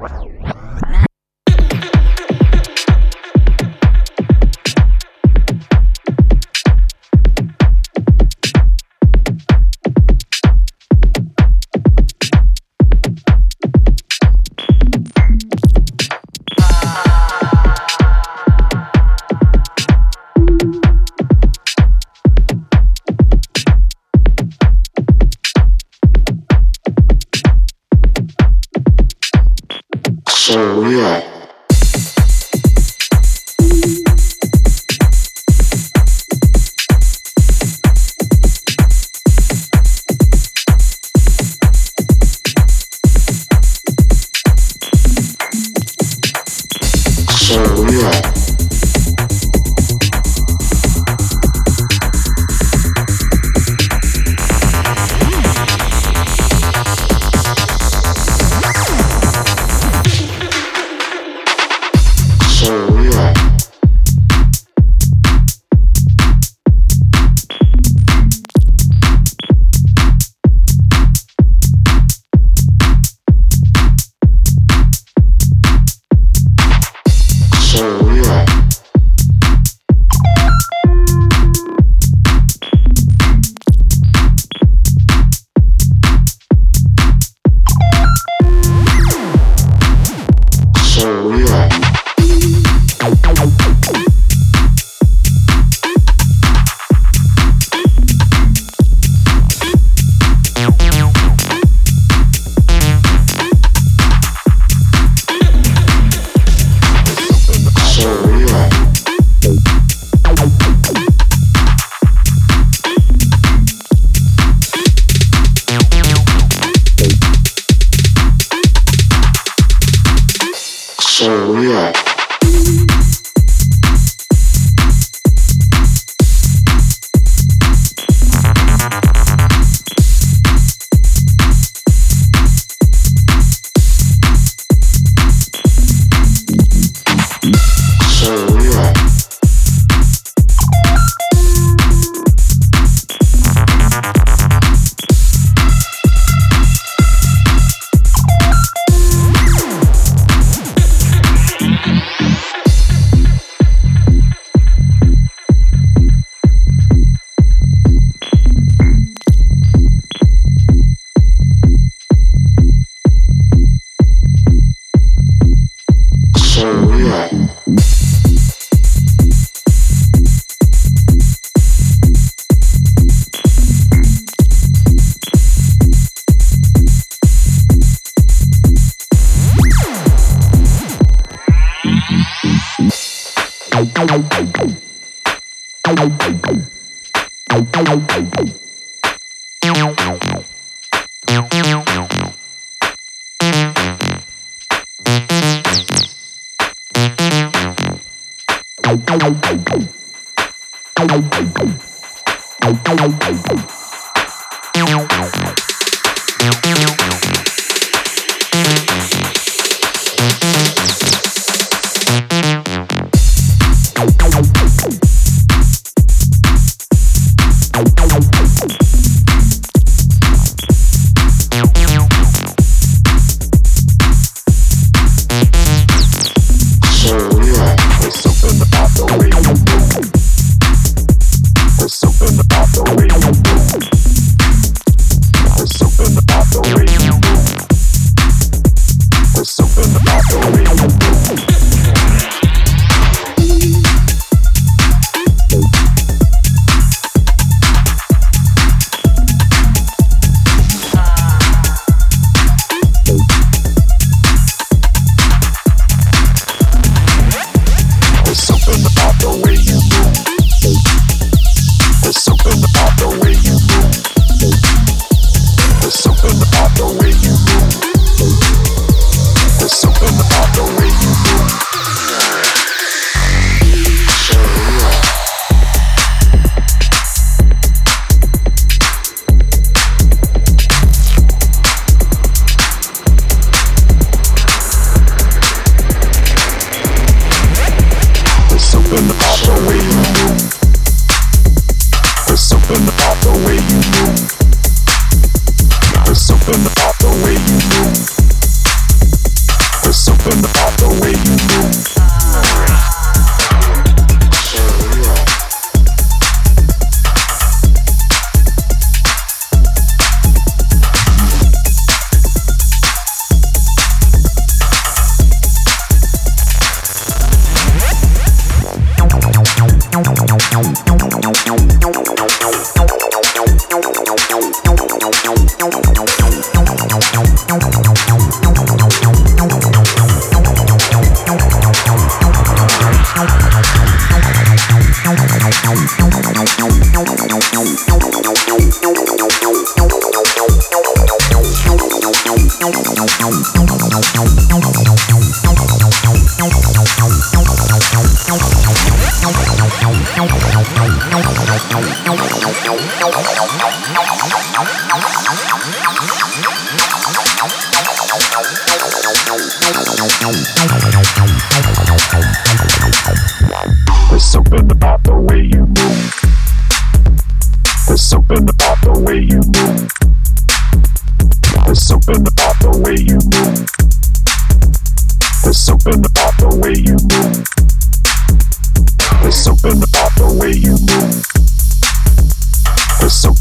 the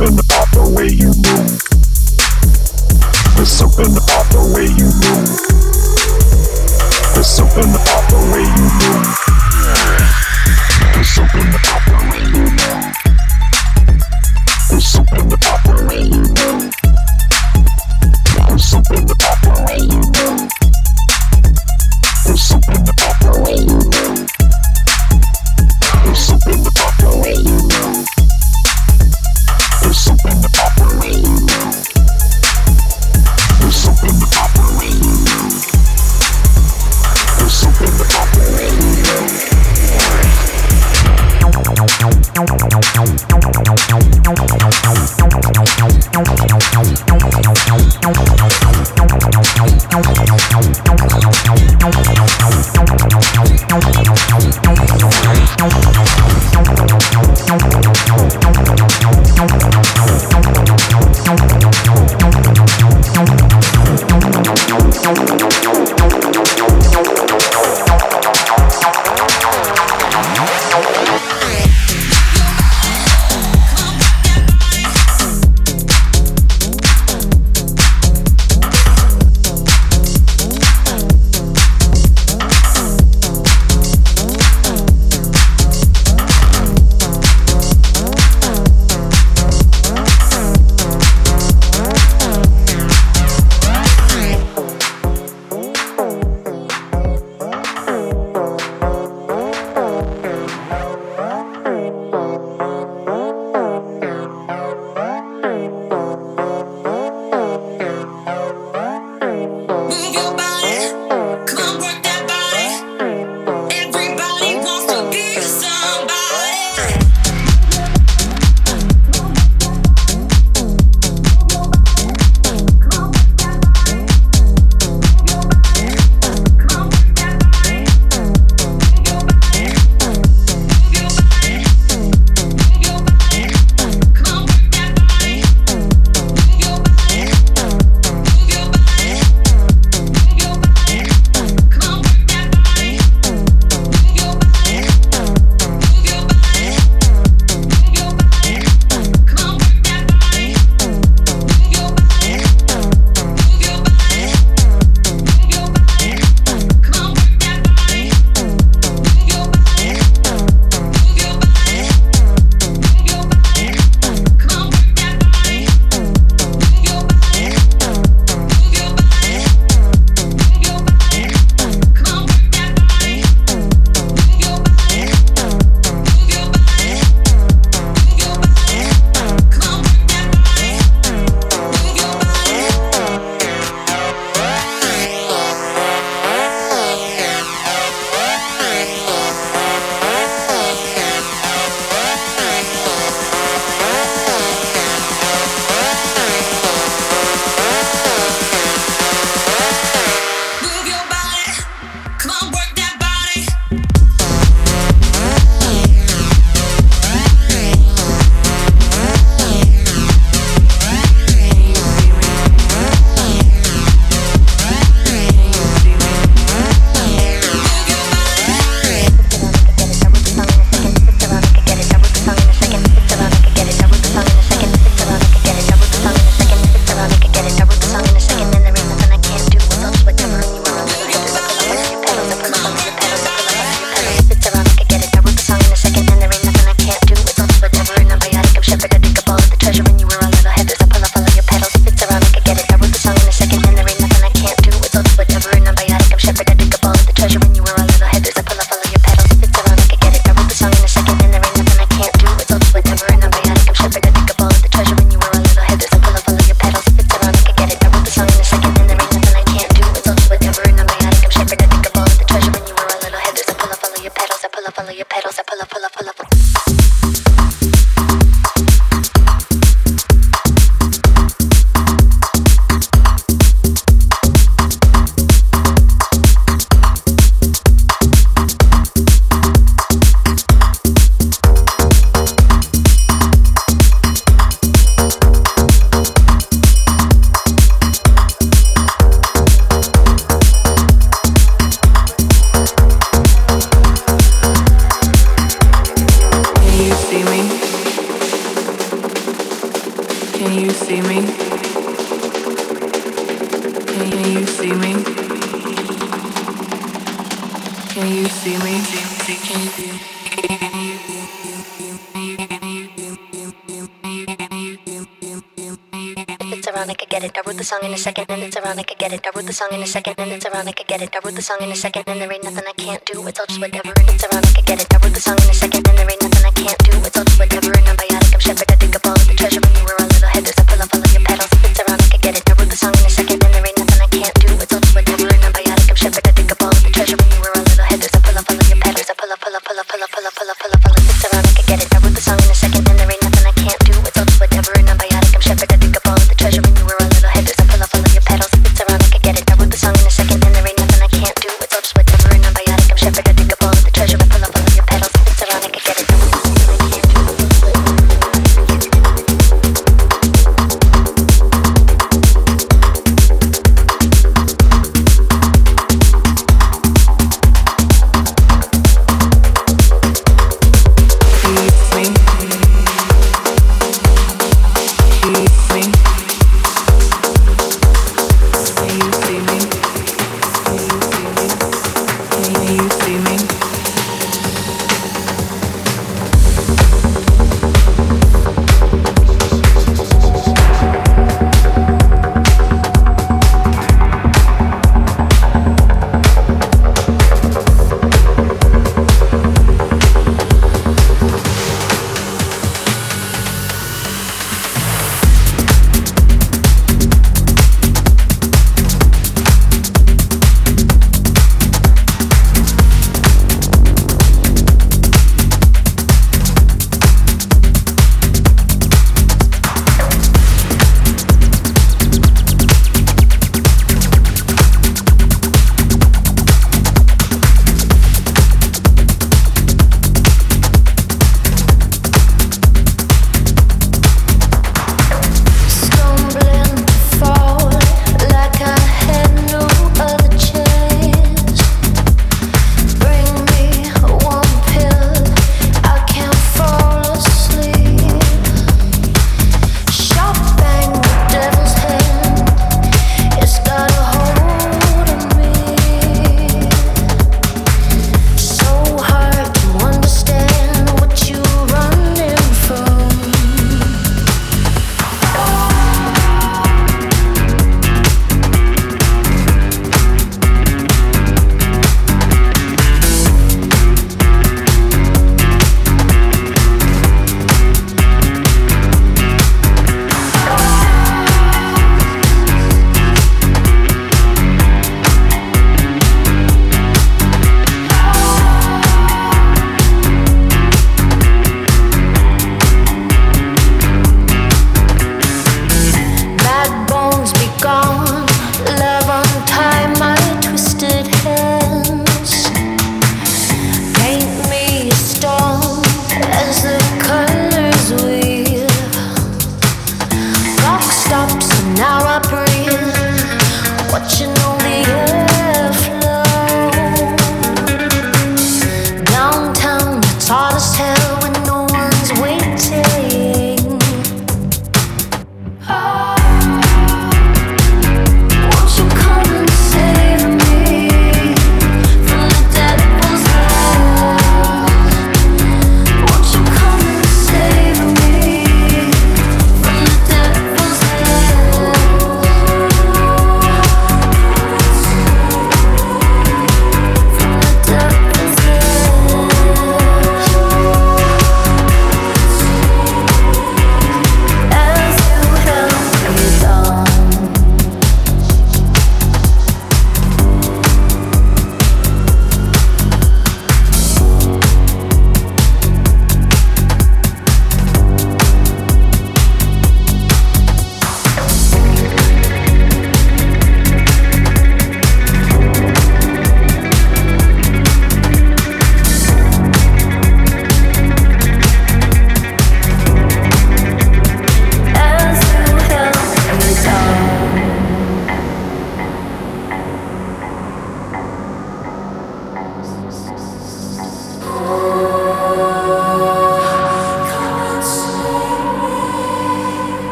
you move. There's something the way you move. There's something the way you move. There's something the way you move. There's something the way you move. There's something the way you move. Gonna cover the song in a second. song in a second it's ironic, I get it. I wrote the song in a second it's ironic, I get it. I wrote the song in a second and there ain't nothing I can't do. It's all just whatever it's ironic, I get it. I wrote the song in a second and there ain't nothing I can't do. It's all just whatever and I'm biotic, I'm shepherd, I dig up all of the treasure when you were a little head. There's pull up all your petals. It's ironic, I get it.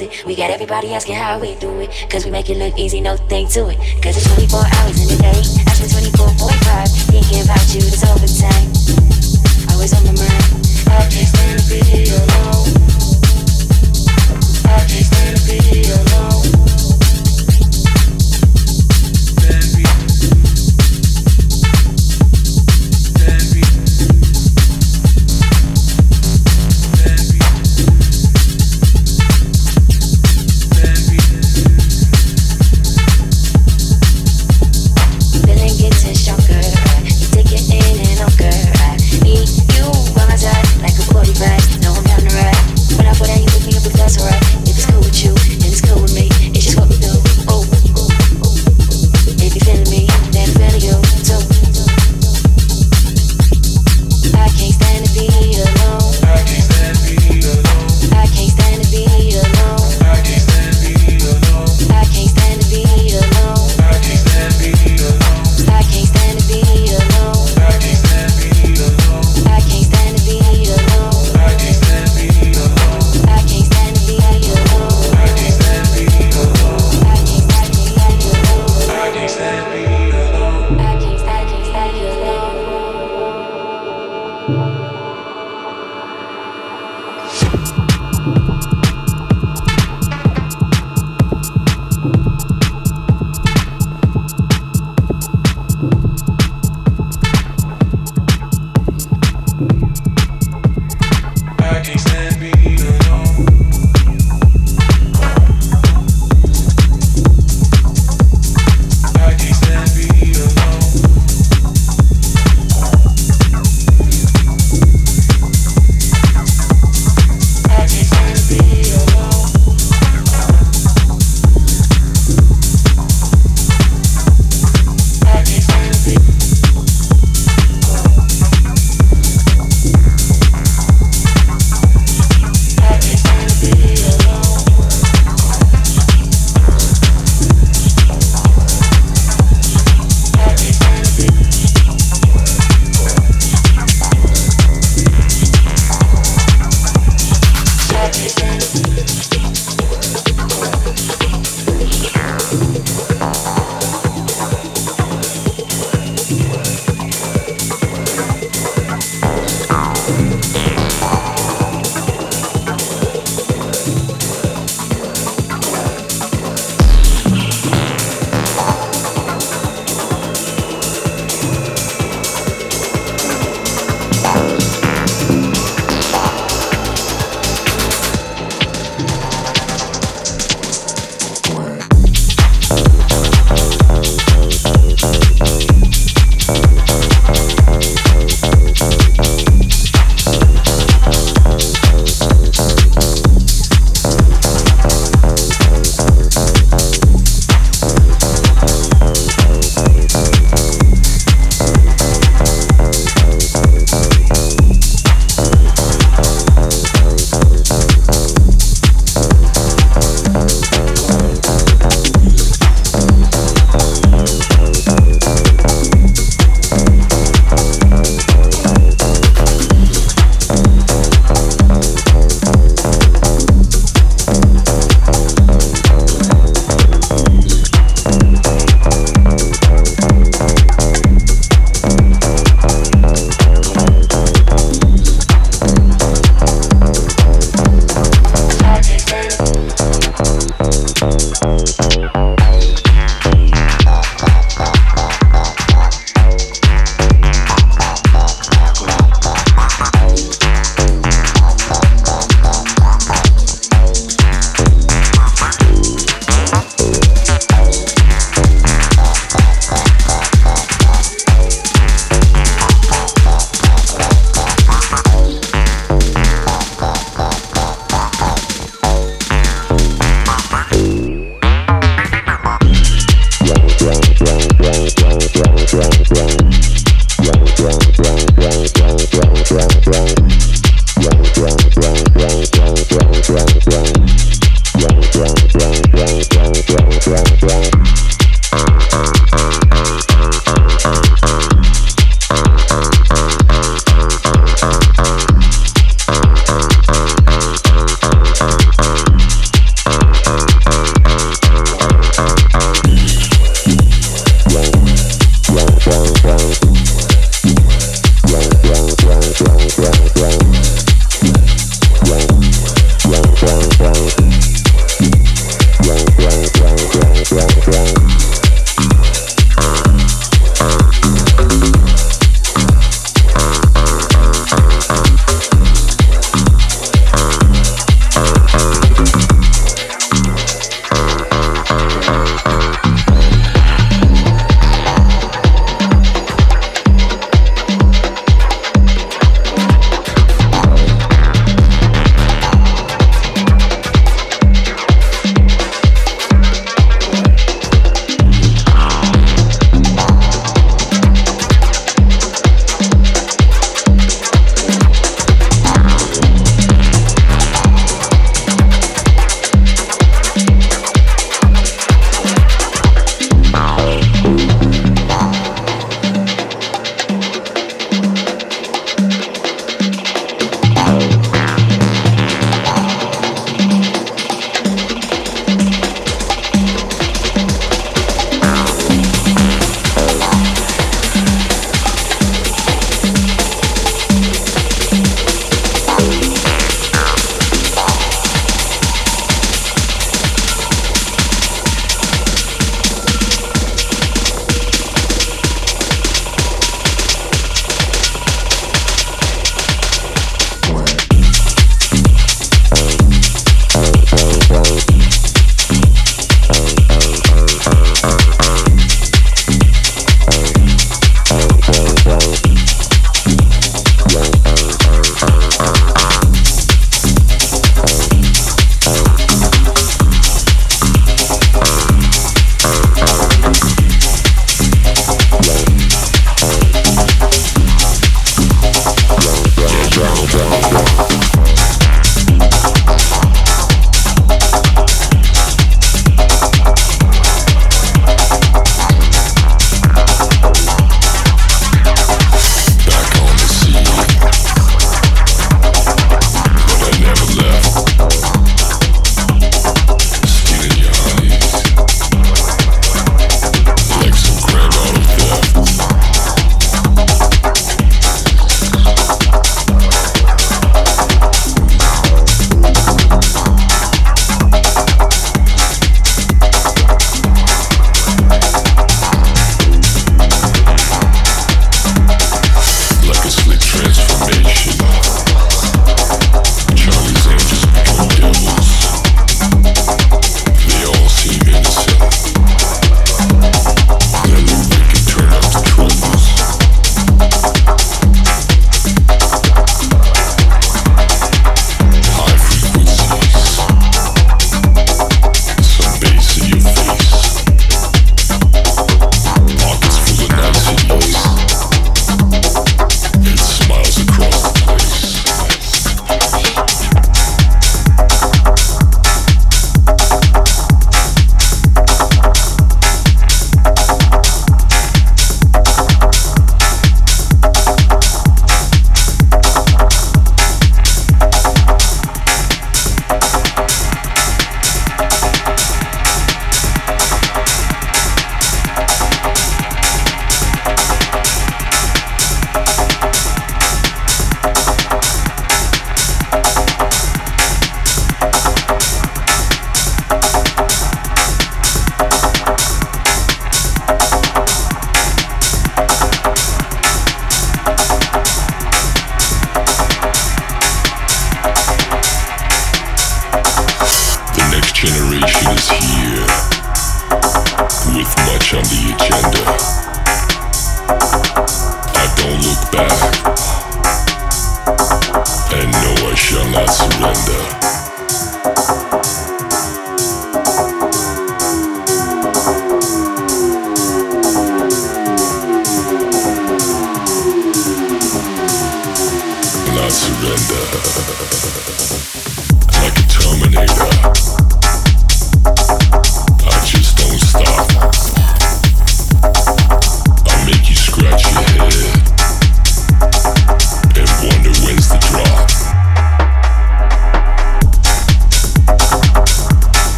music. We got everybody asking how we do it. Cause we make it look easy, no thing to it. Cause it's 24 hours in a day.